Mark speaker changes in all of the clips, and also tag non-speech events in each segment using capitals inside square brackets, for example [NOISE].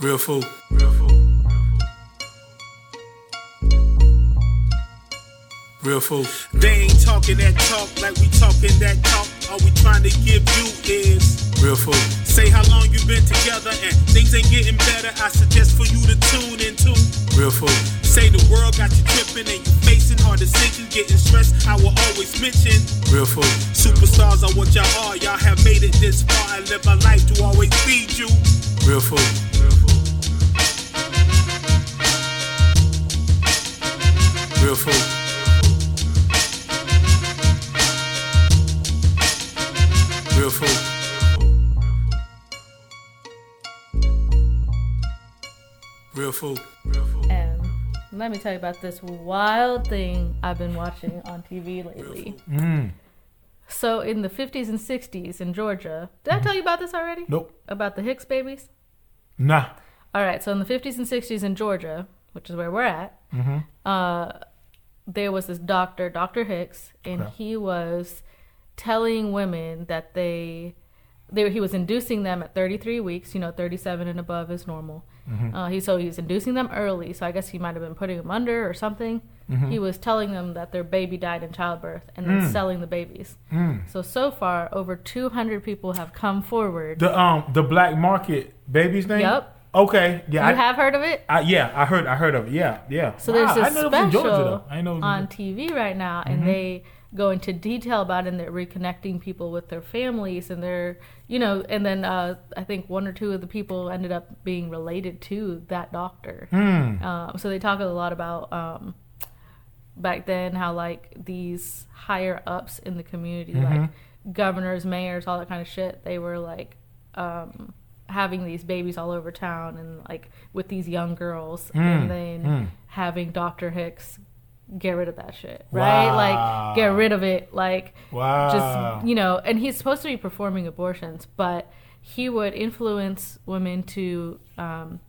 Speaker 1: Real fool. Real fool. Real food.
Speaker 2: They ain't talking that talk like we talking that talk. All we trying to give you is
Speaker 1: Real fool.
Speaker 2: say how long you been together and things ain't getting better. I suggest for you to tune into.
Speaker 1: Real fool.
Speaker 2: Say the world got you tripping and you facing hard decisions, getting stressed. I will always mention
Speaker 1: Real fool.
Speaker 2: superstars are what y'all are. Y'all have made it this far. I live my life to always feed you.
Speaker 1: Real fool. Real food. Real food. Real food. Real food. Real.
Speaker 3: And let me tell you about this wild thing I've been watching on TV lately.
Speaker 4: Mm.
Speaker 3: So, in the 50s and 60s in Georgia, did I tell you about this already?
Speaker 4: Nope.
Speaker 3: About the Hicks babies?
Speaker 4: Nah.
Speaker 3: All right, so in the 50s and 60s in Georgia, which is where we're at, Mm uh, there was this doctor, Dr. Hicks, and
Speaker 4: Okay.
Speaker 3: he was telling women that they, they he was inducing them at 33 weeks, you know, 37 and above is normal. Uh, he so he was inducing them early, so I guess he might have been putting them under or something. He was telling them that their baby died in childbirth and then selling the babies. So so far, over 200 people have come forward.
Speaker 4: The um the black market baby's name.
Speaker 3: Yep.
Speaker 4: Okay. Yeah.
Speaker 3: you
Speaker 4: I,
Speaker 3: have heard of it?
Speaker 4: I, yeah. I heard. I heard of it. Yeah. Yeah.
Speaker 3: So
Speaker 4: Wow,
Speaker 3: there's
Speaker 4: I
Speaker 3: this
Speaker 4: know it was in
Speaker 3: special
Speaker 4: Georgia, though. I know it was
Speaker 3: on TV right now, and they go into detail about it, and they're reconnecting people with their families, and they're you know, and then uh, I think one or two of the people ended up being related to that doctor.
Speaker 4: Hmm.
Speaker 3: Um, so they talk a lot about um, back then how like these higher ups in the community,
Speaker 4: Mm-hmm.
Speaker 3: like governors, mayors, all that kind of shit, they were like. Um, having these babies all over town and like with these young girls
Speaker 4: Mm,
Speaker 3: and then having Dr. Hicks get rid of that shit, right?
Speaker 4: Wow.
Speaker 3: Like get rid of it, like
Speaker 4: Wow.
Speaker 3: just you know. And he's supposed to be performing abortions, but he would influence women to um,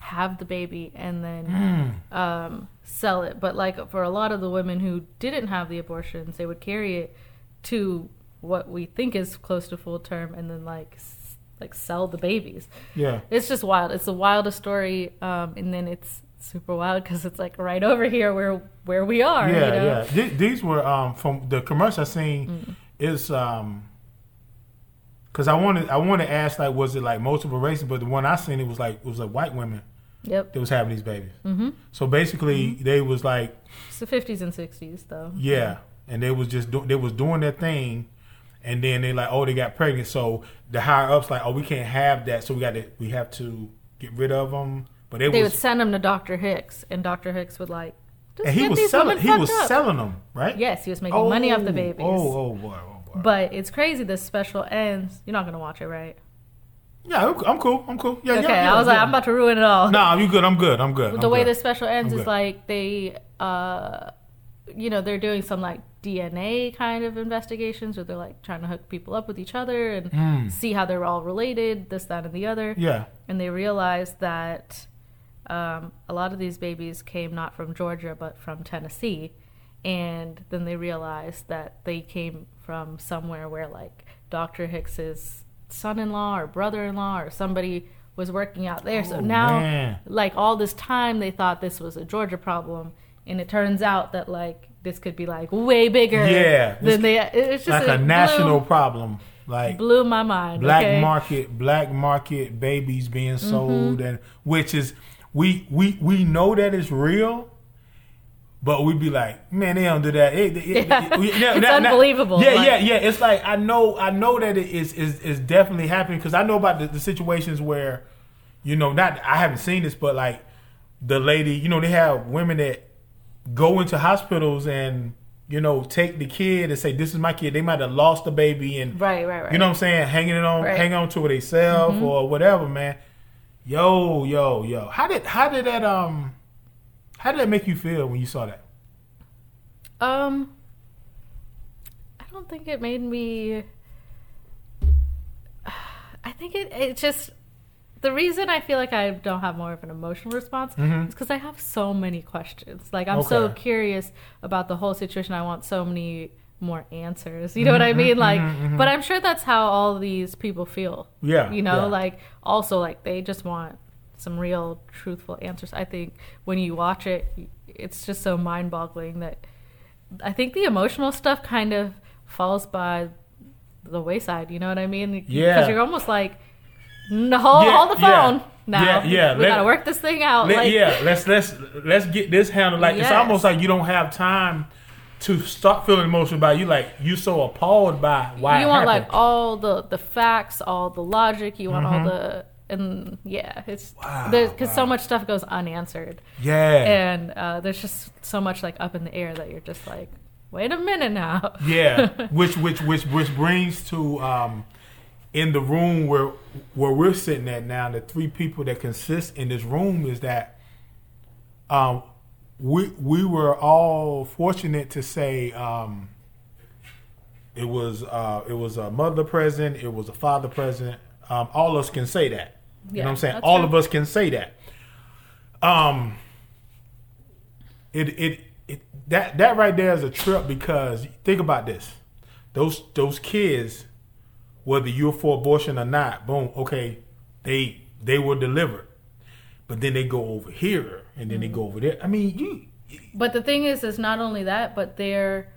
Speaker 3: have the baby and then um, sell it. But like for a lot of the women who didn't have the abortions, they would carry it to what we think is close to full term and then like like sell the babies.
Speaker 4: Yeah.
Speaker 3: It's just wild. It's the wildest story, um, and then it's super wild because it's like right over here where where we are.
Speaker 4: Yeah.
Speaker 3: you know?
Speaker 4: Yeah. Th- these were um from the commercial I seen
Speaker 3: Mm.
Speaker 4: is um. Cause I wanted, I wanted to ask like, was it like multiple races? But the one I seen, it was like, it was like white women
Speaker 3: Yep.
Speaker 4: that was having these babies. Mm-hmm. So basically, they was like,
Speaker 3: It's the fifties and sixties though.
Speaker 4: Yeah, and they was just do- they was doing their thing, and then they like, oh, they got pregnant. So the higher ups like, oh, we can't have that. So we got to we have to get rid of them. But they,
Speaker 3: They
Speaker 4: was
Speaker 3: would send them to Dr. Hicks, and Dr. Hicks would like. Just
Speaker 4: and he
Speaker 3: get
Speaker 4: was
Speaker 3: these
Speaker 4: selling he was
Speaker 3: up.
Speaker 4: selling them right.
Speaker 3: Yes, he was making money off the babies.
Speaker 4: Oh, oh boy, oh boy.
Speaker 3: But it's crazy. This special ends. You're not gonna watch it, right?
Speaker 4: yeah, I'm, cool. I'm cool. Yeah,
Speaker 3: Okay.
Speaker 4: yeah, yeah,
Speaker 3: I was like. I'm about to ruin it all.
Speaker 4: No, you good. I'm good. I'm good.
Speaker 3: the
Speaker 4: I'm
Speaker 3: way
Speaker 4: good.
Speaker 3: this special ends is like they uh you know they're doing some like dna kind of investigations where they're like trying to hook people up with each other and see how they're all related this that and the other.
Speaker 4: Yeah.
Speaker 3: and they realized that um, a lot of these babies came not from georgia but from tennessee and then they realized that they came from somewhere where like dr hicks's son-in-law or brother-in-law or somebody was working out there so
Speaker 4: Oh,
Speaker 3: now
Speaker 4: man.
Speaker 3: like all this time they thought this was a Georgia problem, and it turns out that like this could be like way bigger.
Speaker 4: Yeah,
Speaker 3: than they. It's just
Speaker 4: like a
Speaker 3: it
Speaker 4: national
Speaker 3: blew,
Speaker 4: problem. Like
Speaker 3: blew my mind.
Speaker 4: black
Speaker 3: okay?
Speaker 4: market black market babies being
Speaker 3: Mm-hmm.
Speaker 4: sold and which is we we we know that it's real but we'd be like man they don't do that It- it- it-
Speaker 3: Yeah. [LAUGHS]
Speaker 4: we- yeah,
Speaker 3: It's
Speaker 4: not- not-
Speaker 3: unbelievable,
Speaker 4: yeah
Speaker 3: like-
Speaker 4: yeah yeah it's like i know i know that it is is, is definitely happening because i know about the, the situations where you know not i haven't seen this but like the lady you know they have women that go into hospitals and you know take the kid and say this is my kid they might have lost the baby and
Speaker 3: Right, right, right.
Speaker 4: you know what I'm saying? Hanging it on,
Speaker 3: Right.
Speaker 4: hang on to it themselves or whatever, man. Yo, yo, yo. How did how did that um how did that make you feel when you saw that?
Speaker 3: Um, I don't think it made me. [SIGHS] I think it it just the reason I feel like I don't have more of an emotional response mm-hmm. is because I have so many questions. Like I'm so curious about the whole situation. I want so many more answers. You know what I mm-hmm, mean? Mm-hmm, like, but I'm sure that's how all these people feel.
Speaker 4: Yeah,
Speaker 3: You know,
Speaker 4: yeah.
Speaker 3: like also like they just want some real truthful answers. I think when you watch it, it's just so mind-boggling that I think the emotional stuff kind of falls by the wayside. You know what I mean?
Speaker 4: Yeah.
Speaker 3: Because you're almost like, no, hold,
Speaker 4: Yeah,
Speaker 3: hold the
Speaker 4: yeah.
Speaker 3: phone now.
Speaker 4: Yeah, yeah,
Speaker 3: We
Speaker 4: let-
Speaker 3: gotta work this thing out.
Speaker 4: Let-
Speaker 3: like,
Speaker 4: yeah, let's let's let's get this handled. Like it's almost like you don't have time to stop feeling emotional about you. Like you so appalled by why
Speaker 3: you want
Speaker 4: happened.
Speaker 3: like all the the facts, all the logic. You want all the and yeah, it's
Speaker 4: Wow,
Speaker 3: because so much stuff goes unanswered,
Speaker 4: yeah,
Speaker 3: and uh, there's just so much like up in the air that you're just like, wait a minute now.
Speaker 4: yeah. [LAUGHS] which which which which brings to um in the room where where we're sitting at now, the three people that consist in this room is that um we we were all fortunate to say um it was uh it was a mother present, it was a father present. Um all of us can say that. you know what I'm saying? All of us can say that. Um it it it that that right there is a trip because think about this. Those those kids, whether you're for abortion or not, boom, okay, they they were delivered. But then they go over here and then they go over there. I mean, you
Speaker 3: But the thing is, is not only that, but their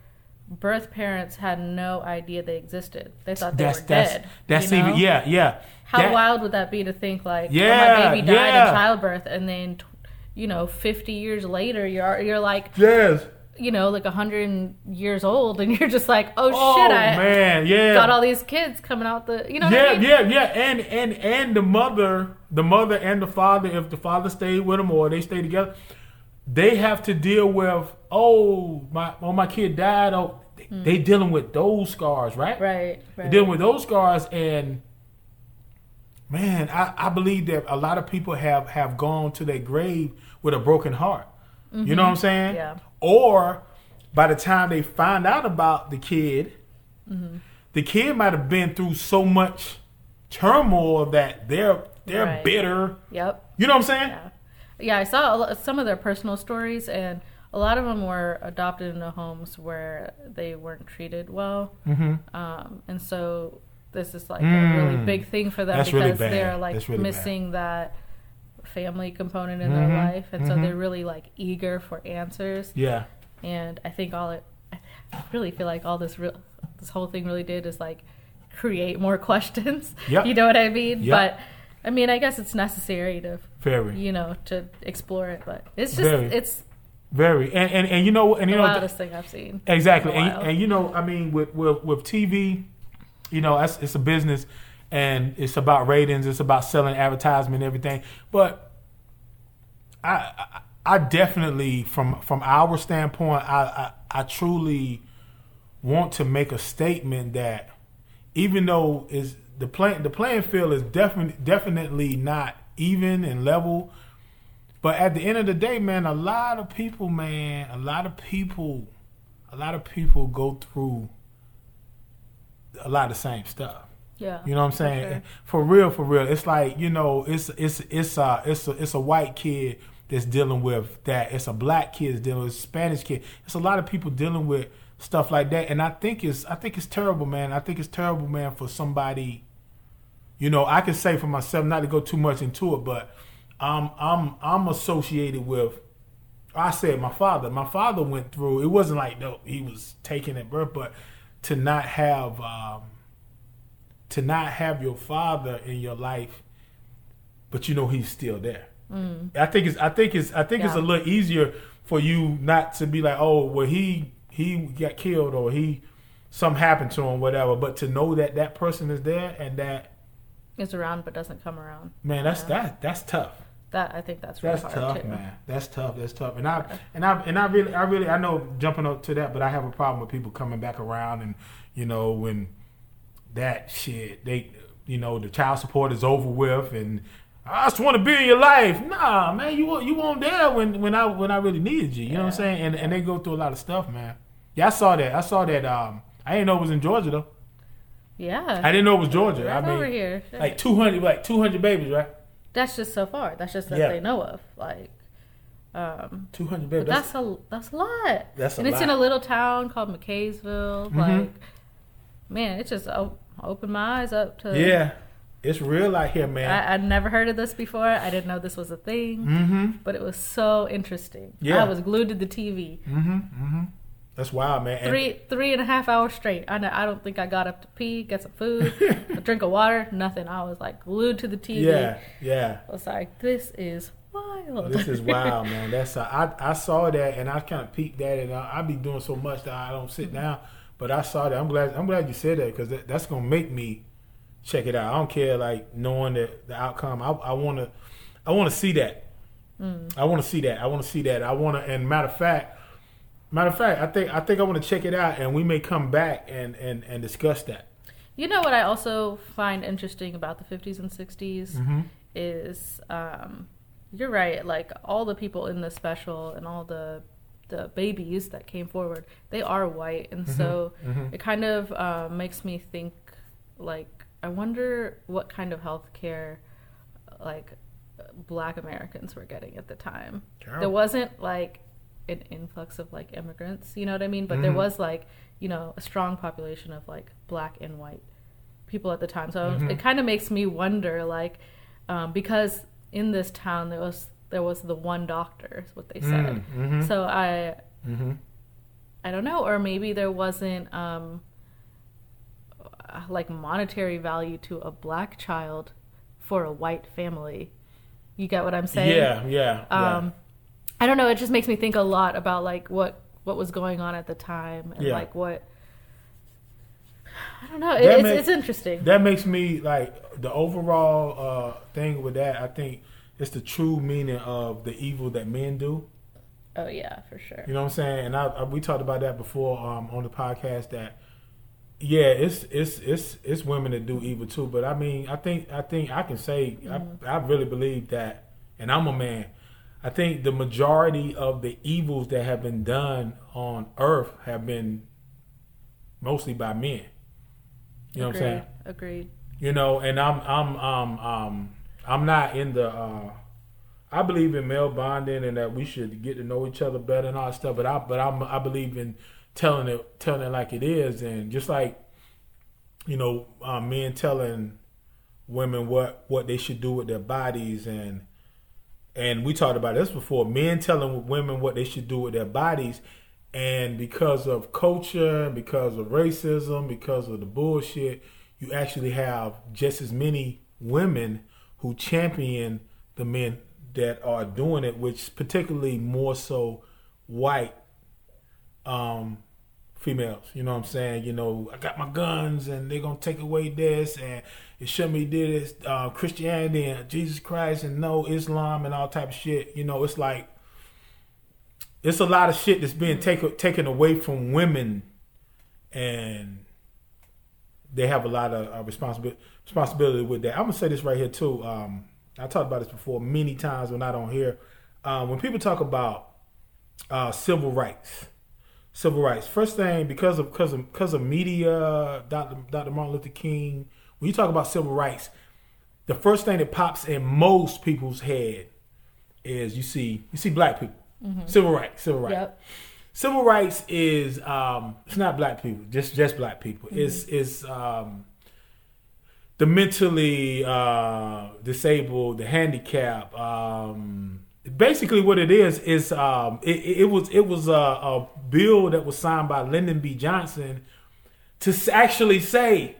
Speaker 3: birth parents had no idea they existed. They thought they
Speaker 4: that's
Speaker 3: were
Speaker 4: that's
Speaker 3: dead.
Speaker 4: that's
Speaker 3: you know?
Speaker 4: even yeah, yeah.
Speaker 3: How
Speaker 4: That-
Speaker 3: wild would that be to think like,
Speaker 4: Yeah,
Speaker 3: oh, my baby died
Speaker 4: yeah.
Speaker 3: in childbirth, and then, you know, fifty years later, you're you're like,
Speaker 4: Yes.
Speaker 3: You know, like a hundred years old, and [LAUGHS] you're just like, oh,
Speaker 4: Oh
Speaker 3: shit, I
Speaker 4: man, yeah.
Speaker 3: got all these kids coming out the, you know,
Speaker 4: yeah,
Speaker 3: I mean?
Speaker 4: yeah, yeah, and and and the mother, the mother and the father, if the father stayed with them or they stay together, they have to deal with oh my oh my kid died. Oh, they, they dealing with those scars, right?
Speaker 3: Hmm. Right,
Speaker 4: They're dealing with those scars, and man, I, I believe that a lot of people have have gone to their grave with a broken heart. You know what I'm saying?
Speaker 3: Mm-hmm. Yeah.
Speaker 4: Or by the time they find out about the kid,
Speaker 3: Mm-hmm.
Speaker 4: the kid might have been through so much turmoil that they're they're
Speaker 3: Right.
Speaker 4: bitter.
Speaker 3: Yep.
Speaker 4: You know what I'm saying?
Speaker 3: Yeah, yeah. I saw a lo- some of their personal stories, and a lot of them were adopted into homes where they weren't treated well,
Speaker 4: Mm-hmm.
Speaker 3: um, and so this is like a really
Speaker 4: Mm.
Speaker 3: big thing for them
Speaker 4: That's
Speaker 3: because
Speaker 4: bad.
Speaker 3: they're like
Speaker 4: really bad.
Speaker 3: missing that family component in
Speaker 4: Mhm.
Speaker 3: their life, and so
Speaker 4: Mhm.
Speaker 3: they're really like eager for answers.
Speaker 4: Yeah.
Speaker 3: And I think all it, I really feel like all this real, this whole thing really did is like create more [LAUGHS] questions.
Speaker 4: Yep.
Speaker 3: You know what I mean?
Speaker 4: Yep.
Speaker 3: But I mean, I guess it's necessary to
Speaker 4: Very.
Speaker 3: you know, to explore it. But it's just
Speaker 4: Very.
Speaker 3: it's
Speaker 4: Very. And and, and you know and
Speaker 3: the
Speaker 4: you know
Speaker 3: wildest thing I've seen.
Speaker 4: Exactly, and, and you know, I mean, with with, with TV, you know, it's, it's a business, and it's about ratings, it's about selling advertisement, and everything. But I, I, definitely, from from our standpoint, I, I, I truly want to make a statement that even though is the play the playing field is definitely definitely not even and level. But at the end of the day, man, a lot of people, man, a lot of people, a lot of people go through a lot of the same stuff.
Speaker 3: yeah,
Speaker 4: You know what I'm saying?
Speaker 3: sure.
Speaker 4: For real, for real. It's like you know, it's it's it's a it's a it's a white kid that's dealing with that. It's a black kid dealing with Spanish kid. It's a lot of people dealing with stuff like that, and I think it's I think it's terrible, man. I think it's terrible, man, for somebody. You know, I can say for myself, not to go too much into it, but I'm I'm I'm associated with. I said my father. My father went through. It wasn't like no, he was taken at birth, but to not have um, to not have your father in your life, but you know he's still there. I think it's I think it's I think it's a
Speaker 3: Mm.
Speaker 4: Little easier for you not to be like, oh, well he he got killed or he something happened to him, whatever. But to know that that person is there and that
Speaker 3: It's around but doesn't come around.
Speaker 4: man, that's
Speaker 3: Yeah.
Speaker 4: that that's tough.
Speaker 3: That I think that's really
Speaker 4: That's
Speaker 3: hard
Speaker 4: tough,
Speaker 3: too.
Speaker 4: man. That's tough. That's tough. And I and I and I really I really I know jumping up to that, but I have a problem with people coming back around and you know when that shit they you know the child support is over with and I just want to be in your life. Nah, man, you weren't- you weren't there when when I when I really needed you. You know what I'm saying? And and they go through a lot of stuff, man. Yeah, I saw that. I saw that. Um, I didn't know it was in Georgia though.
Speaker 3: Yeah,
Speaker 4: I didn't know it was Georgia.
Speaker 3: right
Speaker 4: I mean,
Speaker 3: over here.
Speaker 4: like 200 like 200 babies, right?
Speaker 3: that's just so far. That's just that
Speaker 4: Yeah.
Speaker 3: they know of. Like, um,
Speaker 4: 200 babies.
Speaker 3: that's a that's a lot.
Speaker 4: That's a
Speaker 3: and it's in a little town called McCaysville.
Speaker 4: Mhm.
Speaker 3: Like, man, it just o- opened my eyes up to
Speaker 4: Yeah, It's real out here, man.
Speaker 3: I, I'd never heard of this before. I didn't know this was a thing,
Speaker 4: mm-hmm.
Speaker 3: but it was so interesting.
Speaker 4: Yeah.
Speaker 3: I was glued to the TV Mm-hmm.
Speaker 4: That's wild, man. And-
Speaker 3: three three and a half hours straight. I know, I don't think I got up to pee, get some food, [LAUGHS] a drink of water, nothing. I was like glued to the TV.
Speaker 4: yeah, yeah.
Speaker 3: I was like, this is wild.
Speaker 4: This is wild, [LAUGHS] man. That's uh, I I saw that and I kind of peeked at it. I, I be doing so much that I don't sit down, but I saw that. I'm glad I'm glad you said that because that, that's gonna make me check it out. I don't care like knowing that the outcome. I I want to I want to see that. I want to see that. I want to see that. I want to. And matter of fact, matter of fact, I think I think I want to check it out, and we may come back and and and discuss that.
Speaker 3: You know what I also find interesting about the 50s and 60s
Speaker 4: Mm-hmm.
Speaker 3: is um, you're right. Like all the people in the special and all the the babies that came forward, they are white, and so
Speaker 4: Mm-hmm.
Speaker 3: it kind of uh, makes me think like I wonder what kind of health care like black Americans were getting at the time.
Speaker 4: Terrible.
Speaker 3: There wasn't like an influx of like immigrants, you know what I mean? But there
Speaker 4: Mhm.
Speaker 3: was like, you know, a strong population of like black and white people at the time. So
Speaker 4: Mhm.
Speaker 3: it kind of makes me wonder like um, because in this town there was there was the one doctor is what they said.
Speaker 4: Mm-hmm.
Speaker 3: So I
Speaker 4: mm-hmm.
Speaker 3: I don't know or maybe there wasn't um like monetary value to a black child for a white family. You get what I'm saying?
Speaker 4: Yeah, yeah, yeah.
Speaker 3: um i don't know it just makes me think a lot about like what what was going on at the time and
Speaker 4: Yeah.
Speaker 3: like what i don't know it, it's,
Speaker 4: make-
Speaker 3: it's interesting
Speaker 4: that makes me like the overall uh, thing with that. I think it's the true meaning of the evil that men do.
Speaker 3: oh yeah for sure
Speaker 4: You know what I'm saying? And I, I, we talked about that before um, on the podcast. That yeah, it's it's it's it's women that do evil too. But I mean, I think I think I can say I, I really believe that, and I'm a man. I think the majority of the evils that have been done on Earth have been mostly by men. You know what I'm saying?
Speaker 3: agreed
Speaker 4: you know and i'm i'm um um i'm not in the uh i believe in male bonding and that we should get to know each other better and all that stuff but i but i'm i believe in telling it telling it like it is. And just like you know uh, men telling women what what they should do with their bodies. And and we talked about this before. Men telling women what they should do with their bodies. And because of culture because of racism because of the bullshit you actually have just as many women who champion the men that are doing it which particularly more so white um females you know what i'm saying you know i got my guns and they're gonna take away this and it shouldn't be this uh christianity and jesus christ and no islam and all type of shit you know it's like it's a lot of shit that's being taken taken away from women and they have a lot of uh, responsibility responsibility with that. I'm gonna say this right here too. Um, I talked about this before many times when I don't hear um, when people talk about uh, civil rights. Civil rights. First thing, because of because of because of media, Dr. Dr. Martin Luther King. When you talk about civil rights, the first thing that pops in most people's head is you see you see black people. Civil rights. Civil rights
Speaker 3: yep
Speaker 4: civil rights is um it's not black people just just black people it's it's um the mentally uh disabled the handicap um basically what it is is um it, it was it was a, a bill that was signed by lyndon b. Johnson to actually say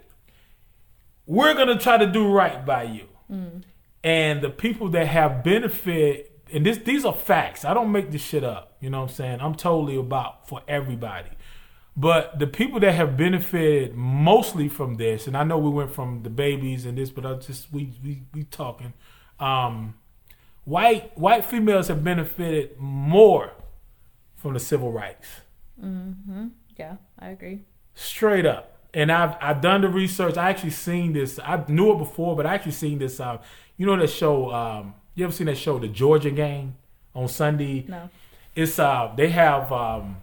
Speaker 4: we're gonna try to do right by you. And the people that have benefit and this these are facts. I don't make this shit up you know what i'm saying? I'm totally about for everybody. But the people that have benefited mostly from this and i know we went from the babies and this but i just we we, we talking um white white females have benefited more from the civil rights Mm-hmm.
Speaker 3: yeah i agree
Speaker 4: straight up. And I've I've done the research. I actually seen this. I knew it before, but I actually seen this. Uh, you know that show? Um, you ever seen that show, The Georgia Gang, on Sunday?
Speaker 3: no
Speaker 4: It's uh they have um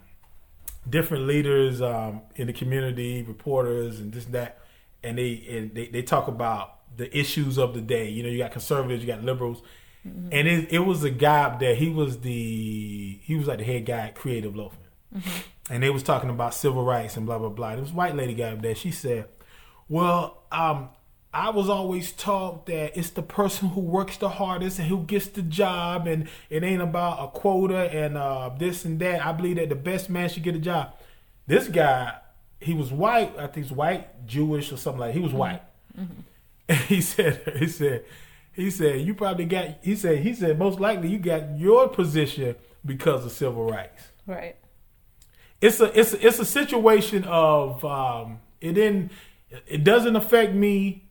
Speaker 4: different leaders um in the community, reporters and this and that, and they and they, they talk about the issues of the day. You know, you got conservatives, you got liberals. And it, it was a guy that. He was the he was like the head guy at Creative Loafing and they was talking about civil rights and blah blah blah. There was white lady guy up there. She said, "Well, um, I was always taught that it's the person who works the hardest and who gets the job, and it ain't about a quota and uh, this and that. I believe that the best man should get a job. This guy, he was white. I think he's white, Jewish, or something like. He was white. And [LAUGHS] he said, he said, he said, you probably got. He said, he said, most likely you got your position because of civil rights
Speaker 3: Right.
Speaker 4: it's a it's a, it's a situation of um, it didn't it doesn't affect me.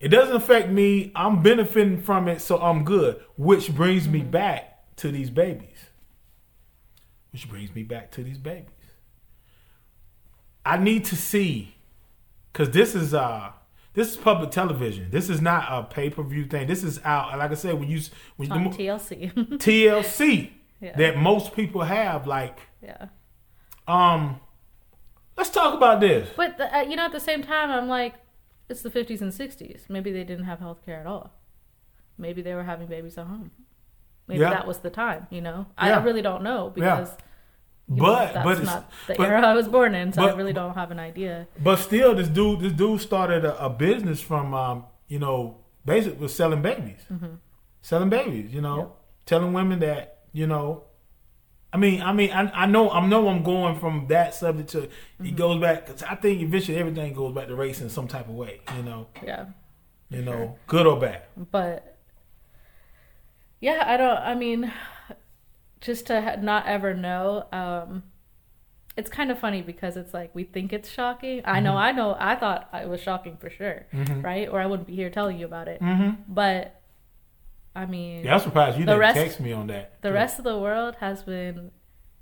Speaker 4: It doesn't affect me. I'm benefiting from it, so I'm good. Which brings me back to these babies. Which brings me back to these babies. I need to see, cause this is uh this is public television. This is not a pay per view thing. This is out. Like I said, when you when
Speaker 3: On
Speaker 4: the,
Speaker 3: TLC. [LAUGHS]
Speaker 4: TLC
Speaker 3: Yeah.
Speaker 4: that most people have, like
Speaker 3: yeah.
Speaker 4: um, let's talk about this.
Speaker 3: But the, uh, you know, at the same time, I'm like, it's the 50s and 60s. Maybe they didn't have health care at all. Maybe they were having babies at home. Maybe
Speaker 4: Yeah.
Speaker 3: that was the time. You know, I,
Speaker 4: Yeah.
Speaker 3: I really don't know because you know,
Speaker 4: But
Speaker 3: that's
Speaker 4: but it's,
Speaker 3: not the
Speaker 4: but,
Speaker 3: era I was born in, so I really don't have an idea.
Speaker 4: but still, this dude this dude started a, a business from um, you know basically was selling babies, selling babies. You know,
Speaker 3: Mm-hmm. Yep.
Speaker 4: telling women that you know. I mean, I mean, I, I know, I know, I'm going from that subject to
Speaker 3: Mm-hmm.
Speaker 4: it goes back because I think eventually everything goes back to race in some type of way. You know,
Speaker 3: Yeah.
Speaker 4: you know, good or bad.
Speaker 3: but yeah i don't i mean just to not ever know um it's kind of funny because it's like we think it's shocking. I
Speaker 4: Mm-hmm.
Speaker 3: know i know i thought it was shocking for sure right? Or i wouldn't be here telling you about it. But i mean
Speaker 4: Yeah, I'm surprised you didn't
Speaker 3: rest-
Speaker 4: text me on that.
Speaker 3: the rest of the world has been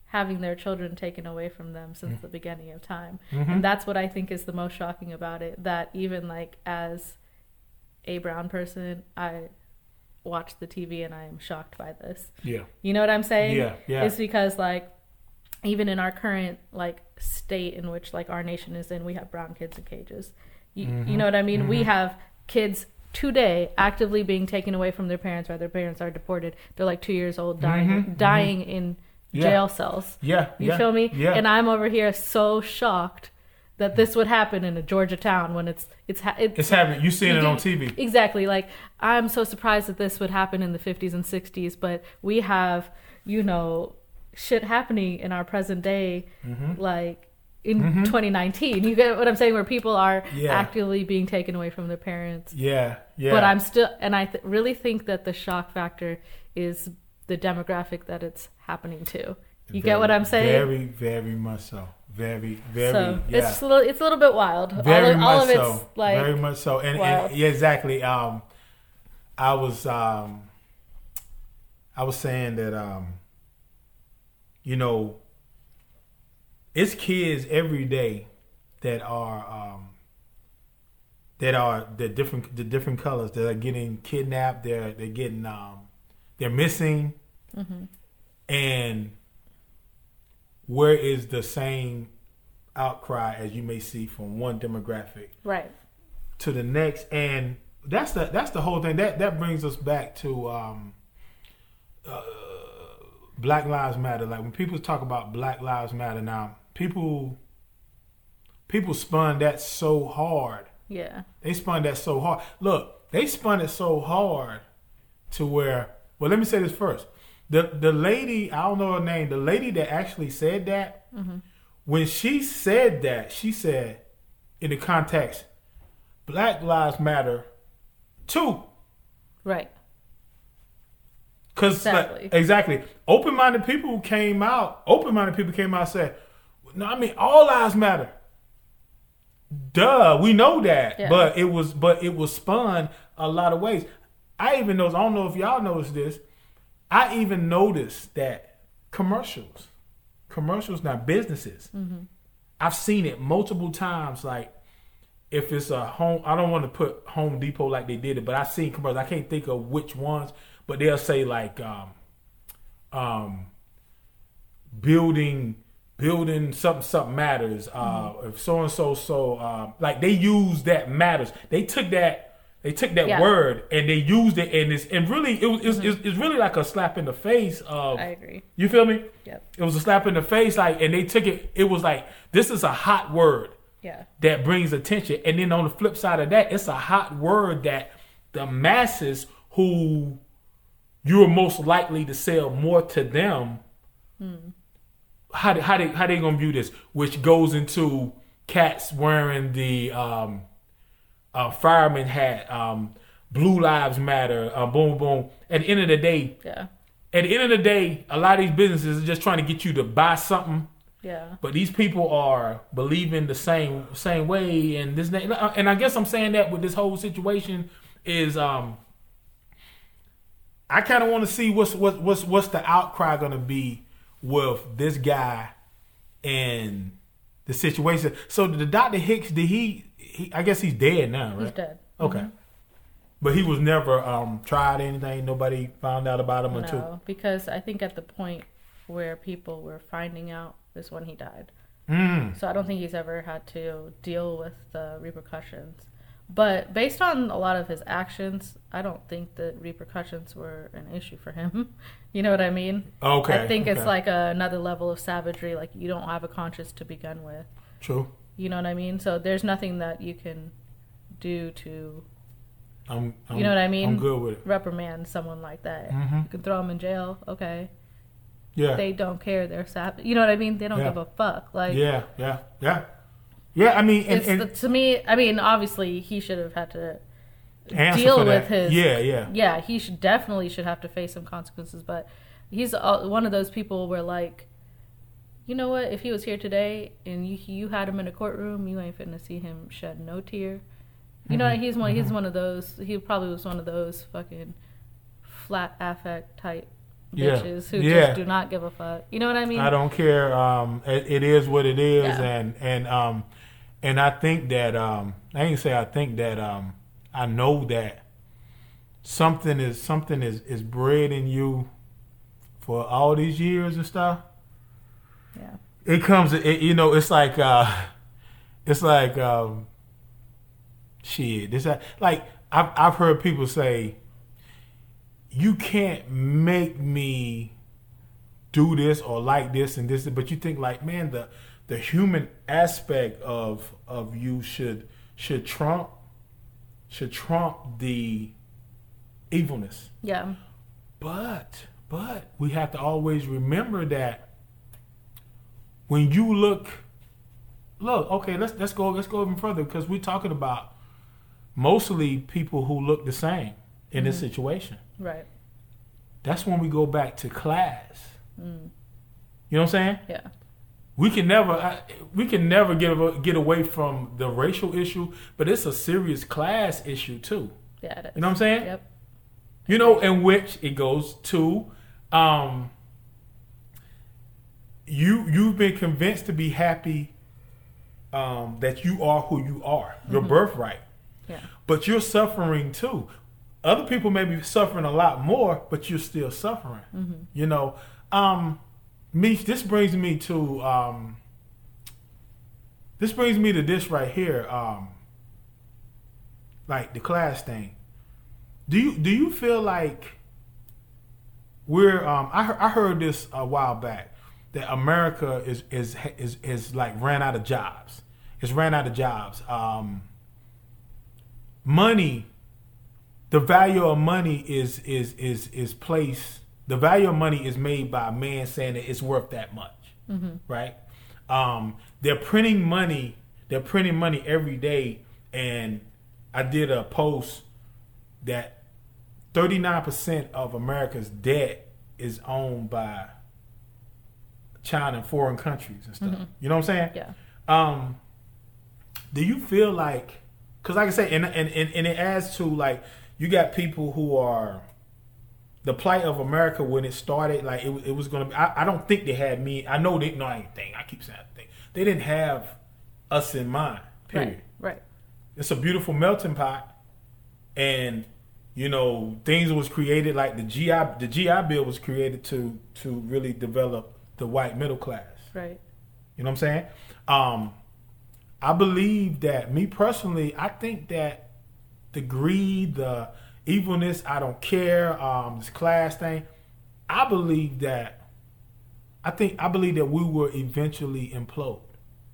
Speaker 3: having their children taken away from them since the beginning of time. And that's what i think is the most shocking about it that even like as a brown person i watch the tv and i am shocked by this
Speaker 4: Yeah,
Speaker 3: you know what i'm saying
Speaker 4: Yeah, yeah.
Speaker 3: it's because like even in our current like state in which like our nation is in we have brown kids in cages you,
Speaker 4: Mm-hmm.
Speaker 3: you know what i mean we have kids today actively being taken away from their parents or their parents are deported they're like two years old dying dying in
Speaker 4: Mm-hmm. Yeah.
Speaker 3: jail cells
Speaker 4: yeah.
Speaker 3: you
Speaker 4: yeah,
Speaker 3: feel me
Speaker 4: Yeah,
Speaker 3: and i'm over here so shocked that this would happen in a georgia town when it's it's ha- it's,
Speaker 4: it's happening. You seeing
Speaker 3: you
Speaker 4: it on TV.
Speaker 3: Exactly. Like I'm so surprised that this would happen in the 50s and 60s, but we have, you know, shit happening in our present day,
Speaker 4: Mm-hmm.
Speaker 3: like in 2019. You get what I'm saying? Where people are
Speaker 4: Yeah.
Speaker 3: actively being taken away from their parents.
Speaker 4: Yeah, yeah.
Speaker 3: But I'm still, and I th- really think that the shock factor is the demographic that it's happening to. You get what I'm saying?
Speaker 4: Very, very much so. Very, very.
Speaker 3: so
Speaker 4: yeah.
Speaker 3: it's a little, it's a little bit wild.
Speaker 4: very
Speaker 3: all of,
Speaker 4: much
Speaker 3: all of it's
Speaker 4: so.
Speaker 3: like
Speaker 4: very much so. And, and yeah, exactly. Um, I was, um, I was saying that, um, you know, it's kids every day that are, um, that are the different the different colors that are getting kidnapped. They're they're getting um, they're missing, and where is the same outcry as you may see from one demographic
Speaker 3: right.
Speaker 4: to the next and that's the that's the whole thing that that brings us back to um uh, black lives matter like when people talk about black lives matter now people people spun that so hard
Speaker 3: Yeah.
Speaker 4: they spun that so hard. Look, they spun it so hard to where. Well, let me say this first. The the lady, I don't know her name. The lady that actually said that, mm-hmm. when she said that, she said, in the context, Black Lives Matter, too.
Speaker 3: Right.
Speaker 4: Because
Speaker 3: Exactly.
Speaker 4: exactly, open-minded people came out. Open-minded people came out and said, "No, I mean all lives matter." Duh, we know that,
Speaker 3: Yeah.
Speaker 4: but it was but it was spun a lot of ways. I even know. I don't know if y'all noticed this. I even noticed that commercials, commercials, not businesses. I've seen it multiple times. Like if it's a home, I don't want to put Home Depot like they did it, but I've seen commercials. I can't think of which ones, but they'll say like, um, um, building, building something, something matters. Uh, if so and so, so um, like they use that matters. They took that. They took that
Speaker 3: Yeah.
Speaker 4: word and they used it, and it's and really it was it's, it's, it's really like a slap in the face of
Speaker 3: I agree.
Speaker 4: you feel me?
Speaker 3: Yep.
Speaker 4: It was a slap in the face, like, and they took it. It was like this is a hot word.
Speaker 3: Yeah.
Speaker 4: that brings attention. And then on the flip side of that, it's a hot word that the masses who you're most likely to sell more to them. How they, how they how they gonna view this? Which goes into cats wearing the um, uh, fireman hat, um, Blue Lives Matter, uh, boom boom. At the end of the day,
Speaker 3: Yeah.
Speaker 4: at the end of the day, a lot of these businesses are just trying to get you to buy something
Speaker 3: Yeah.
Speaker 4: but these people are believing the same same way and this and I guess I'm saying that with this whole situation is um I kind of want to see what's what's what's what's the outcry going to be with this guy and the situation. So the Dr. Hicks did he, he I guess he's dead now, right?
Speaker 3: He's dead.
Speaker 4: Okay. But he was never um tried anything. Nobody found out about him until
Speaker 3: No, because I think at the point where people were finding out is when he died.
Speaker 4: Mm.
Speaker 3: So I don't think he's ever had to deal with the repercussions. But based on a lot of his actions, I don't think the repercussions were an issue for him. [LAUGHS] you know what I mean?
Speaker 4: Okay.
Speaker 3: I think it's
Speaker 4: okay.
Speaker 3: like another level of savagery. Like you don't have a conscience to begin with.
Speaker 4: true.
Speaker 3: You know what I mean? So there's nothing that you can do to
Speaker 4: I'm, I'm
Speaker 3: You know what I mean?
Speaker 4: I'm good with it.
Speaker 3: reprimand someone like that.
Speaker 4: Mhm.
Speaker 3: You can throw them in jail. Okay.
Speaker 4: Yeah.
Speaker 3: They don't care. They're sap. You know what I mean? They don't
Speaker 4: Yeah.
Speaker 3: give a fuck. Like
Speaker 4: yeah, yeah, yeah, yeah. I mean, and,
Speaker 3: it's
Speaker 4: and
Speaker 3: the, to me. I mean, obviously he should have had to deal with his.
Speaker 4: Yeah, yeah,
Speaker 3: Yeah, he should definitely should have to face some consequences. But he's uh, one of those people where like, you know what? If he was here today and you you had him in a courtroom, you ain't finna see him shed no tear. You know,
Speaker 4: Mm-hmm.
Speaker 3: he's one. He's one of those. He probably was one of those fucking flat affect type
Speaker 4: Yeah.
Speaker 3: bitches who
Speaker 4: Yeah.
Speaker 3: just do not give a fuck. You know what I mean?
Speaker 4: I don't care. Um, it, it is what it is,
Speaker 3: Yeah.
Speaker 4: and and um, and I think that um, I ain't say I think that um, I know that something is something is is bred in you for all these years and stuff.
Speaker 3: Yeah.
Speaker 4: it comes it, you know it's like uh it's like um shit this like I've, I've heard people say you can't make me do this or like this and this but you think like man the the human aspect of of you should should trump should trump the evilness
Speaker 3: Yeah.
Speaker 4: but but we have to always remember that when you look look, okay, let's let's go let's go even further because we're talking about mostly people who look the same in this situation.
Speaker 3: Right.
Speaker 4: That's when we go back to class. You know what I'm saying?
Speaker 3: Yeah.
Speaker 4: We can never I, we can never get get away from the racial issue, but it's a serious class issue too.
Speaker 3: Yeah.
Speaker 4: You know what I'm saying?
Speaker 3: Yep.
Speaker 4: you know, in which it goes to um you you've been convinced to be happy um that you are who you are, your birthright.
Speaker 3: Yeah.
Speaker 4: But you're suffering too. Other people may be suffering a lot more, but you're still suffering. Mhm. You know, um me this brings me to um this brings me to this right here um like the class thing. Do you do you feel like we're um I heard, I heard this a while back that America is is is is like ran out of jobs. It's ran out of jobs. Um money the value of money is is is is placed the value of money is made by a man saying that it's worth that much right um they're printing money they're printing money every day and i did a post that 39% of america's debt is owned by china and foreign countries and stuff you know what i'm saying
Speaker 3: Yeah.
Speaker 4: um do you feel like because like i say and, and and and it adds to like you got people who are the plight of america when it started like it, was- it was gonna be I, I don't think they had me i know they no i ain't think i keep saying I think they didn't have us in mind period
Speaker 3: Right. Right.
Speaker 4: it's a beautiful melting pot and you know things was created like the gi the gi bill was created to to really develop the white middle class
Speaker 3: Right.
Speaker 4: you know what I'm saying? Um, I believe that me personally, I think that the greed, the evilness, I don't care, um, this class thing, I believe that I think I believe that we will eventually implode.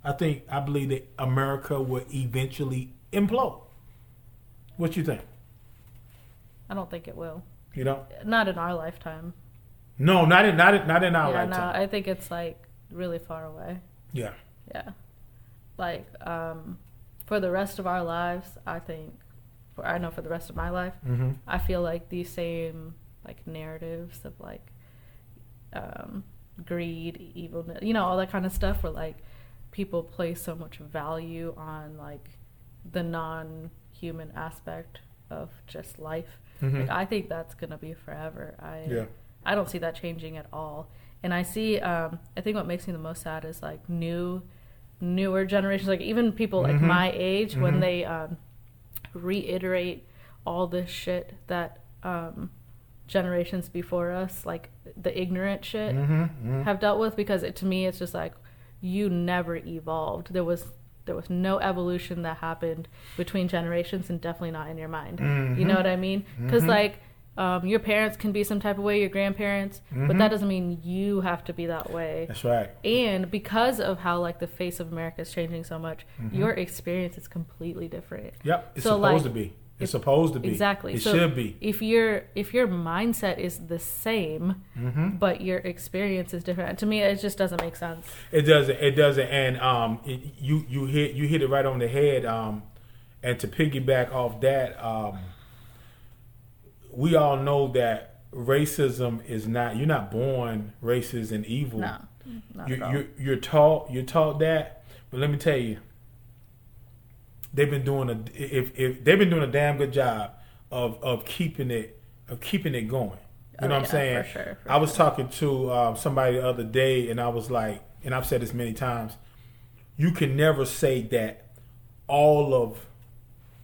Speaker 4: I think I believe that America will eventually implode. What you think?
Speaker 3: I don't think it will.
Speaker 4: You know?
Speaker 3: Not in our lifetime.
Speaker 4: No, not in not in, not in our
Speaker 3: yeah, no. I think it's like really far away.
Speaker 4: yeah.
Speaker 3: Yeah. Like, um, for the rest of our lives, I think, for I know for the rest of my life,
Speaker 4: Mm-hmm.
Speaker 3: I feel like these same like narratives of like um, greed, evilness, you know, all that kind of stuff where like people place so much value on like the non-human aspect of just life.
Speaker 4: Mhm.
Speaker 3: Like I think that's gonna be forever. I
Speaker 4: Yeah.
Speaker 3: I don't see that changing at all. And I see um, I think what makes me the most sad is like new newer generations, like even people like
Speaker 4: Mhm.
Speaker 3: my age,
Speaker 4: Mhm.
Speaker 3: when they um, reiterate all this shit that um, generations before us, like the ignorant shit,
Speaker 4: Mm-hmm. mm-hmm.
Speaker 3: have dealt with. Because it, to me, it's just like you never evolved. There was there was no evolution that happened between generations, and definitely not in your mind. You know what I mean? Because like. Um, your parents can be some type of way, your grandparents, but that doesn't mean you have to be that way
Speaker 4: That's right.
Speaker 3: and because of how like the face of america is changing so much
Speaker 4: Mm-hmm.
Speaker 3: your experience is completely different
Speaker 4: Yep. It's
Speaker 3: So,
Speaker 4: supposed
Speaker 3: like,
Speaker 4: to be. It's
Speaker 3: if-
Speaker 4: supposed to be.
Speaker 3: exactly
Speaker 4: It
Speaker 3: so
Speaker 4: should be.
Speaker 3: if your if your mindset is the same
Speaker 4: Mm-hmm.
Speaker 3: but your experience is different to me it just doesn't make sense
Speaker 4: It doesn't. It doesn't. And um, it, you you hit you hit it right on the head. Um, and to piggyback off that, um, we all know that racism is not. You're not born racist and evil.
Speaker 3: no
Speaker 4: you, you're, you're taught you're taught that but let me tell you they've been doing a if, if they've been doing a damn good job of of keeping it of keeping it going you
Speaker 3: Oh,
Speaker 4: know what
Speaker 3: yeah,
Speaker 4: i'm saying
Speaker 3: for sure, for
Speaker 4: i was
Speaker 3: sure.
Speaker 4: talking to um, somebody the other day and i was like and i've said this many times you can never say that all of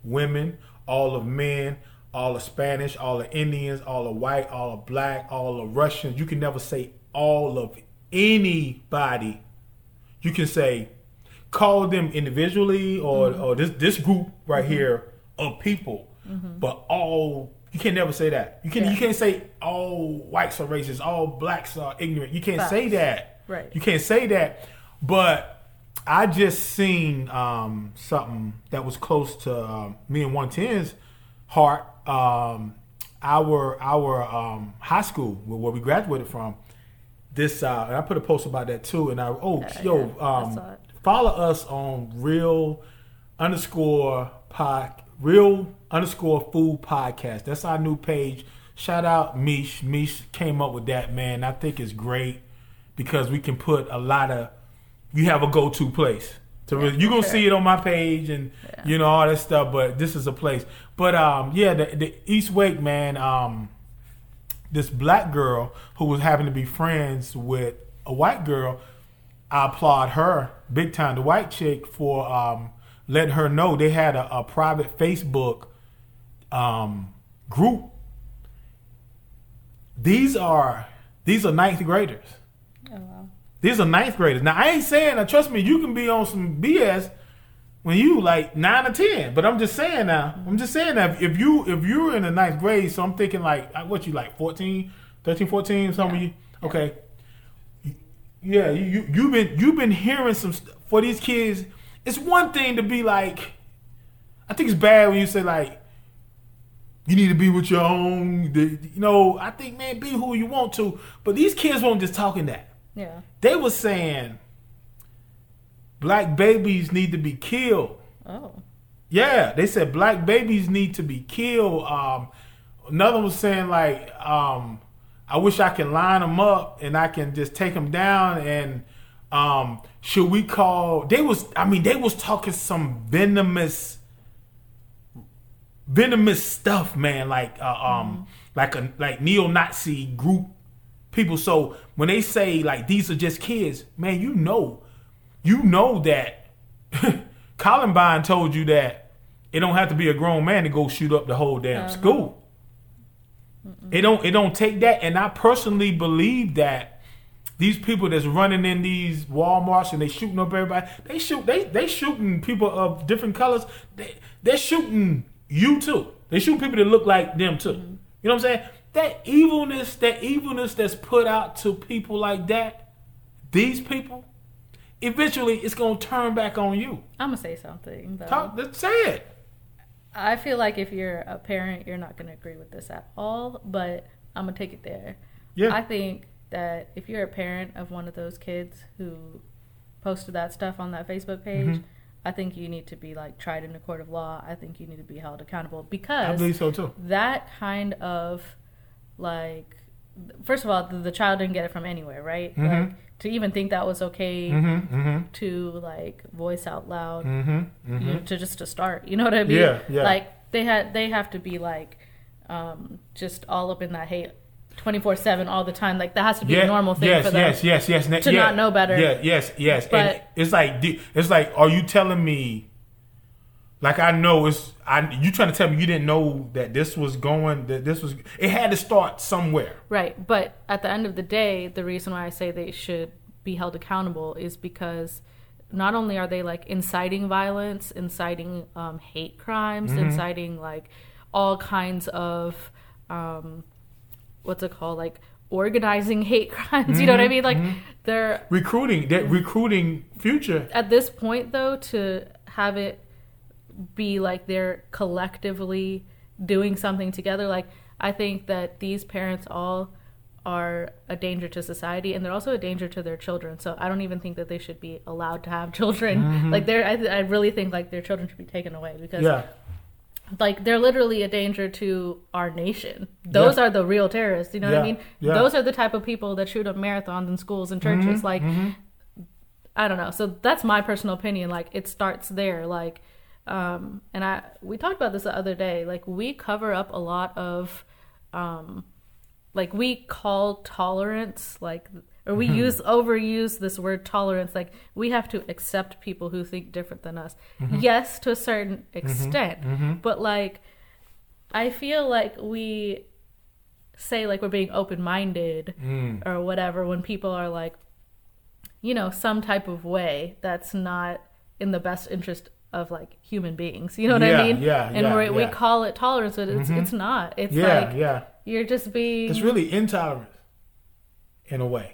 Speaker 4: women, all of men, all the Spanish, all the Indians, all the white, all the black, all the Russians. You can never say all of anybody. You can say call them individually or or this this group right here of people, but all you can never say that. You can
Speaker 3: Yeah.
Speaker 4: you can't say all whites are racist, all blacks are ignorant. You can't say that.
Speaker 3: Right.
Speaker 4: You can't say that. But I just seen um, something that was close to um, me and 110's heart. Um, our our um, high school where we graduated from. This uh, and I put a post about that too. And I oh
Speaker 3: Yeah,
Speaker 4: yo
Speaker 3: yeah,
Speaker 4: um, follow us on real underscore pod real underscore food podcast. That's our new page. Shout out Mish. Mish came up with that man. I think it's great because we can put a lot of you have a go to place. To really, you're gonna
Speaker 3: sure.
Speaker 4: see it on my page and you know all that stuff, but this is a place. But um yeah, the, the East Wake man, um this black girl who was having to be friends with a white girl, I applaud her big time. The white chick for um, letting her know they had a, a private Facebook um, group. These are these are ninth graders.
Speaker 3: oh wow
Speaker 4: These are ninth graders. Now I ain't saying. Now trust me, you can be on some BS when you like nine or ten. But I'm just saying now. I'm just saying that if you if you're in the ninth grade, so I'm thinking like uh, what you like 14, 13, 14, something.
Speaker 3: Yeah.
Speaker 4: You, okay. Yeah, you, you you've been you've been hearing some st- for these kids. It's one thing to be like. I think it's bad when you say like. You need to be with your own. You know, I think man, be who you want to. But these kids weren't just talking that
Speaker 3: yeah
Speaker 4: they were saying black babies need to be killed.
Speaker 3: oh
Speaker 4: Yeah, they said black babies need to be killed. Um, another was saying like, um, I wish I can line them up and I can just take them down. And um, should we call? They was, I mean, they was talking some venomous, venomous stuff, man. Like, uh, um, like a like neo-Nazi group people. So when they say like these are just kids, man, you know, you know that [LAUGHS] Columbine told you that it don't have to be a grown man to go shoot up the whole damn uh-huh. school. It don't it don't take that, and I personally believe that these people that's running in these WalMarts and they shooting up everybody, they shoot they they shooting people of different colors. They they're shooting you too. They shoot people that look like them too. Mm-hmm. You know what I'm saying? That evilness, that evilness that's put out to people like that, these people, eventually it's gonna turn back on you.
Speaker 3: I'm gonna say something though.
Speaker 4: Talk, let's say it.
Speaker 3: I feel like if you're a parent, you're not gonna agree with this at all. But I'm gonna take it there.
Speaker 4: Yeah.
Speaker 3: I think that if you're a parent of one of those kids who posted that stuff on that Facebook page,
Speaker 4: Mm-hmm.
Speaker 3: I think you need to be like tried in a court of law. I think you need to be held accountable because I
Speaker 4: believe so too.
Speaker 3: that kind of like first of all the, the child didn't get it from anywhere right
Speaker 4: Mm-hmm.
Speaker 3: like to even think that was okay to like voice out loud you know, to just to start you know what i mean
Speaker 4: Mm-hmm. Yeah, yeah.
Speaker 3: like they had they have to be like um just all up in that hate 24-7 all the time like that has to be a normal thing
Speaker 4: yes,
Speaker 3: for them
Speaker 4: yes, yes, yes,
Speaker 3: to
Speaker 4: yeah,
Speaker 3: not know better.
Speaker 4: Yeah, yes, yes. and
Speaker 3: But-
Speaker 4: it's like it's like, are you telling me? Like I know it's I. You trying to tell me you didn't know that this was going? That this was. It had to start somewhere.
Speaker 3: Right. But at the end of the day, the reason why I say they should be held accountable is because not only are they like inciting violence, inciting um, hate crimes, inciting like all kinds of um, what's it called, like organizing hate [LAUGHS] crimes. You know what I mean? Like they're
Speaker 4: Recruiting. That recruiting future.
Speaker 3: at this point though to have it be like they're collectively doing something together like i think that these parents all are a danger to society and they're also a danger to their children so i don't even think that they should be allowed to have [LAUGHS] children like they're I, I really think like their children should be taken away because
Speaker 4: Yeah.
Speaker 3: like they're literally a danger to our nation. Those
Speaker 4: Yeah.
Speaker 3: are the real terrorists. You know what I mean?
Speaker 4: Yeah.
Speaker 3: Those are the type of people that shoot up marathons in schools and churches.
Speaker 4: Mm-hmm.
Speaker 3: Like, I don't know. So that's my personal opinion. Like, it starts there. Like, um, and I we talked about this the other day. Like, we cover up a lot of, um, like we call tolerance like or we mm-hmm. use overuse this word tolerance like we have to accept people who think different than us. Mm-hmm. Yes to a certain mm-hmm. extent but like i feel like we say like we're being open-minded mm. or whatever when people are like you know some type of way that's not in the best interest of like human beings you know what
Speaker 4: Yeah,
Speaker 3: i mean
Speaker 4: yeah,
Speaker 3: and
Speaker 4: yeah,
Speaker 3: we we
Speaker 4: yeah.
Speaker 3: call it tolerance but it's it's not it's
Speaker 4: Yeah,
Speaker 3: like
Speaker 4: yeah.
Speaker 3: you're just being
Speaker 4: It's really intolerance, in a way.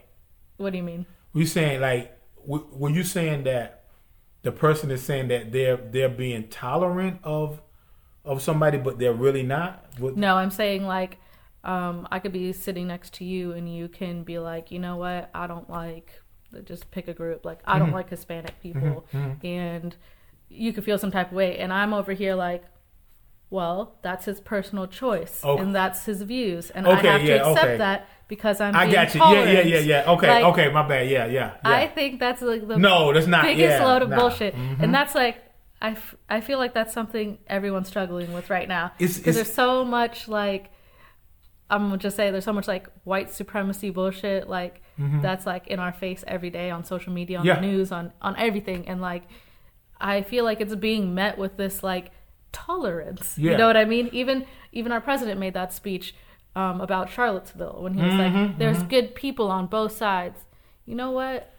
Speaker 3: what do you mean
Speaker 4: We saying like, were you saying that the person is saying that they're they're being tolerant of of somebody, but they're really not? What-
Speaker 3: No, I'm saying like um, I could be sitting next to you and you can be like, you know what, I don't like just pick a group. Like I
Speaker 4: Mm-hmm.
Speaker 3: don't like Hispanic people, and you could feel some type of way, and I'm over here like. Well, that's his personal choice,
Speaker 4: Okay.
Speaker 3: and that's his views, and
Speaker 4: Okay,
Speaker 3: I have to accept
Speaker 4: okay.
Speaker 3: that because I'm.
Speaker 4: I
Speaker 3: being
Speaker 4: got you. Yeah, yeah, yeah, yeah. Okay,
Speaker 3: Like,
Speaker 4: okay. My bad. Yeah, yeah. yeah.
Speaker 3: I think that's like the
Speaker 4: No, that's not-
Speaker 3: biggest
Speaker 4: yeah,
Speaker 3: load of
Speaker 4: nah. Mm-hmm.
Speaker 3: bullshit, and that's like I, f- I feel like that's something everyone's struggling with right now because there's so much like I'm gonna just say there's so much like white supremacy bullshit like that's like in our face every day on social media on
Speaker 4: Mm-hmm. Yeah.
Speaker 3: the news on on everything and like I feel like it's being met with this like tolerance.
Speaker 4: Yeah.
Speaker 3: You know what I mean? Even even our president made that speech um, about Charlottesville when he was
Speaker 4: Mm-hmm,
Speaker 3: like, "There's good people on both sides." You know what?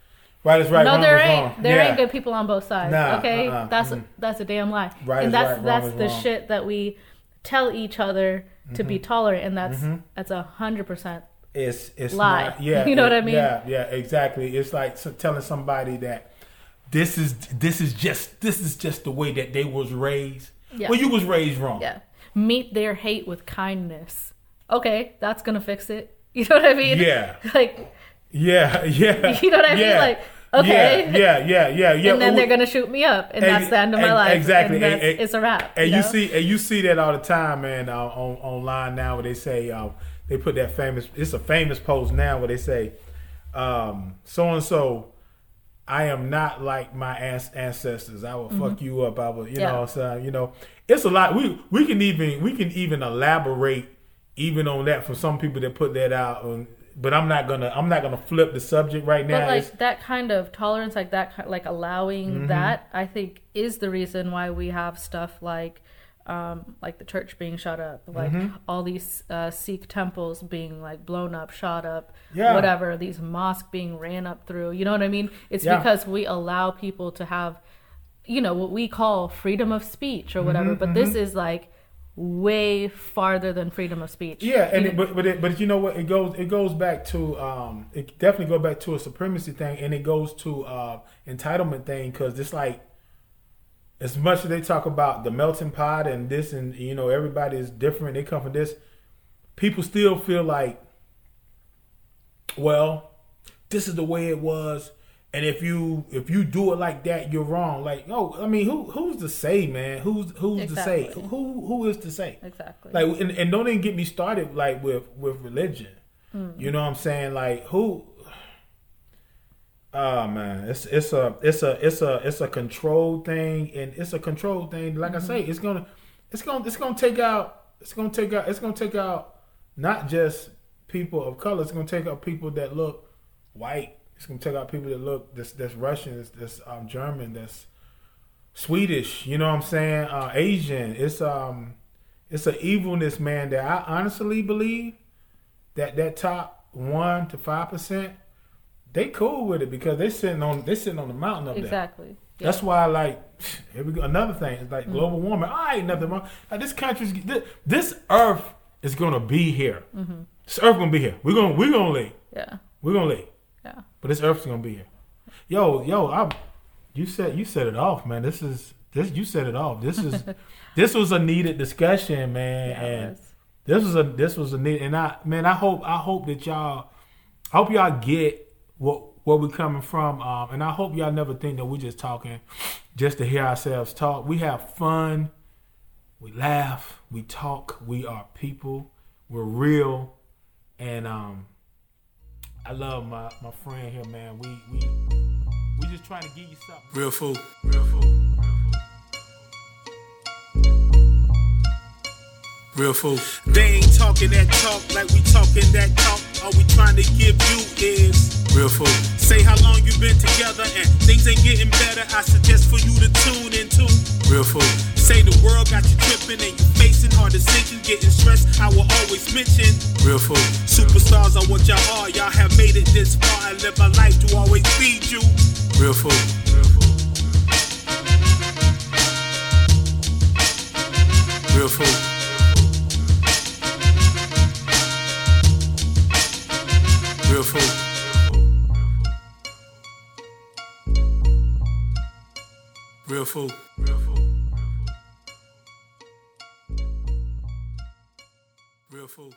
Speaker 4: right is right.
Speaker 3: no,
Speaker 4: wrong
Speaker 3: there ain't.
Speaker 4: wrong.
Speaker 3: There
Speaker 4: yeah.
Speaker 3: ain't good people on both sides.
Speaker 4: Nah,
Speaker 3: okay,
Speaker 4: uh-uh,
Speaker 3: that's
Speaker 4: mm.
Speaker 3: that's a damn lie.
Speaker 4: Right
Speaker 3: and that's
Speaker 4: right,
Speaker 3: that's the
Speaker 4: wrong.
Speaker 3: shit that we tell each other to
Speaker 4: Mm-hmm.
Speaker 3: be tolerant, and that's that's a hundred percent.
Speaker 4: It's it's
Speaker 3: lie.
Speaker 4: not. Yeah, [LAUGHS]
Speaker 3: You know what
Speaker 4: it-
Speaker 3: I mean?
Speaker 4: Yeah, yeah, exactly. It's like telling somebody that this is this is just this is just the way that they was raised.
Speaker 3: Yeah.
Speaker 4: Well, you was raised wrong.
Speaker 3: Yeah, meet their hate with kindness. Okay, that's gonna fix it. [LAUGHS] You know what I mean?
Speaker 4: Yeah. [LAUGHS]
Speaker 3: Like,
Speaker 4: Yeah, yeah. [LAUGHS]
Speaker 3: You know what I mean?
Speaker 4: yeah.
Speaker 3: Like, okay.
Speaker 4: Yeah, yeah, yeah, yeah.
Speaker 3: and then they're gonna shoot me up, and
Speaker 4: Ex-
Speaker 3: that's the end of my life.
Speaker 4: exactly.
Speaker 3: and
Speaker 4: And- and-
Speaker 3: it's a wrap.
Speaker 4: And you,
Speaker 3: know?
Speaker 4: see, and you see that all the time, man. Uh, on online now, where they say uh, they put that famous. It's a famous post now where they say, um, "So and so, I am not like my ancestors. I will fuck you up. I will, you
Speaker 3: Mm-hmm. Yeah.
Speaker 4: know, so you know, it's a lot. We we can even we can even elaborate even on that for some people that put that out. On, but I'm not gonna I'm not gonna flip the subject right now.
Speaker 3: But like
Speaker 4: It's-
Speaker 3: that kind of tolerance, like that, like allowing
Speaker 4: Mm-hmm.
Speaker 3: that, I think is the reason why we have stuff like, um, like the church being shut up, like
Speaker 4: Mm-hmm.
Speaker 3: all these uh, Sikh temples being like blown up, shot up,
Speaker 4: Yeah.
Speaker 3: whatever. These mosques being ran up through. You know what I mean? It's
Speaker 4: Yeah.
Speaker 3: because we allow people to have, you know, what we call freedom of speech or
Speaker 4: Mm-hmm,
Speaker 3: whatever. but this is like way farther than freedom of speech.
Speaker 4: Yeah, and it, but but it, but you know what? It goes it goes back to um it definitely go back to a supremacy thing, and it goes to uh entitlement thing because it's like as much as they talk about the melting pot and this and you know everybody is different, they come from this. People still feel like, well, this is the way it was. And if you if you do it like that, you're wrong. Like, no, I mean, who who's to say, man? Who's who's to say? Who who is to say?
Speaker 3: exactly.
Speaker 4: Like, and, and don't even get me started like with with religion. Mm. You know what I'm saying? Like, who? Oh man, it's it's a it's a it's a it's a control thing, and it's a control thing. Like I say, it's gonna it's gonna it's gonna take out it's gonna take out it's gonna take out not just people of color. It's gonna take out people that look white. It's gonna take out people that look that's that's Russian, that's, that's um, German, that's Swedish. You know what I'm saying? Uh, Asian. It's um it's an evilness, man. That I honestly believe that that top one to five percent, they cool with it because they sitting on they sitting on the mountain up there.
Speaker 3: exactly.
Speaker 4: That's why, like, [SIGHS] here we go. Another thing is like mm-hmm. global warming. I ain't nothing wrong. Like, this country's this, this Earth is gonna be here. Mm-hmm. This Earth gonna be here. We're gonna we're gonna leave.
Speaker 3: Yeah.
Speaker 4: We're gonna leave.
Speaker 3: Yeah.
Speaker 4: But this Earth's gonna be here. Yo, yo, I, you said you set it off, man. This is this you set it off. This is [LAUGHS] this was a needed discussion, man,
Speaker 3: Yeah,
Speaker 4: and this was a this was a need. And I, man, I hope I hope that y'all, I hope y'all get what where we're coming from, um, and I hope y'all never think that we're just talking just to hear ourselves talk. We have fun, we laugh, we talk. We are people. We're real, and um, I love my my friend here, man. We we we just trying to give you something.
Speaker 1: Real food. Real food. Real food.
Speaker 2: They ain't talking that talk like we talking that talk. All we trying to give you is
Speaker 1: Real food.
Speaker 2: say how long you been together and things ain't getting better. I suggest for you to tune into.
Speaker 1: Real food.
Speaker 2: Say the world got you tripping and you facing hard decisions, getting stressed. I will always mention
Speaker 1: Real food.
Speaker 2: superstars are what y'all are. Y'all have made it this far. I live my life to always feed you.
Speaker 1: Real food. Real food. Real food. Real food. Real food. Real food. Real food.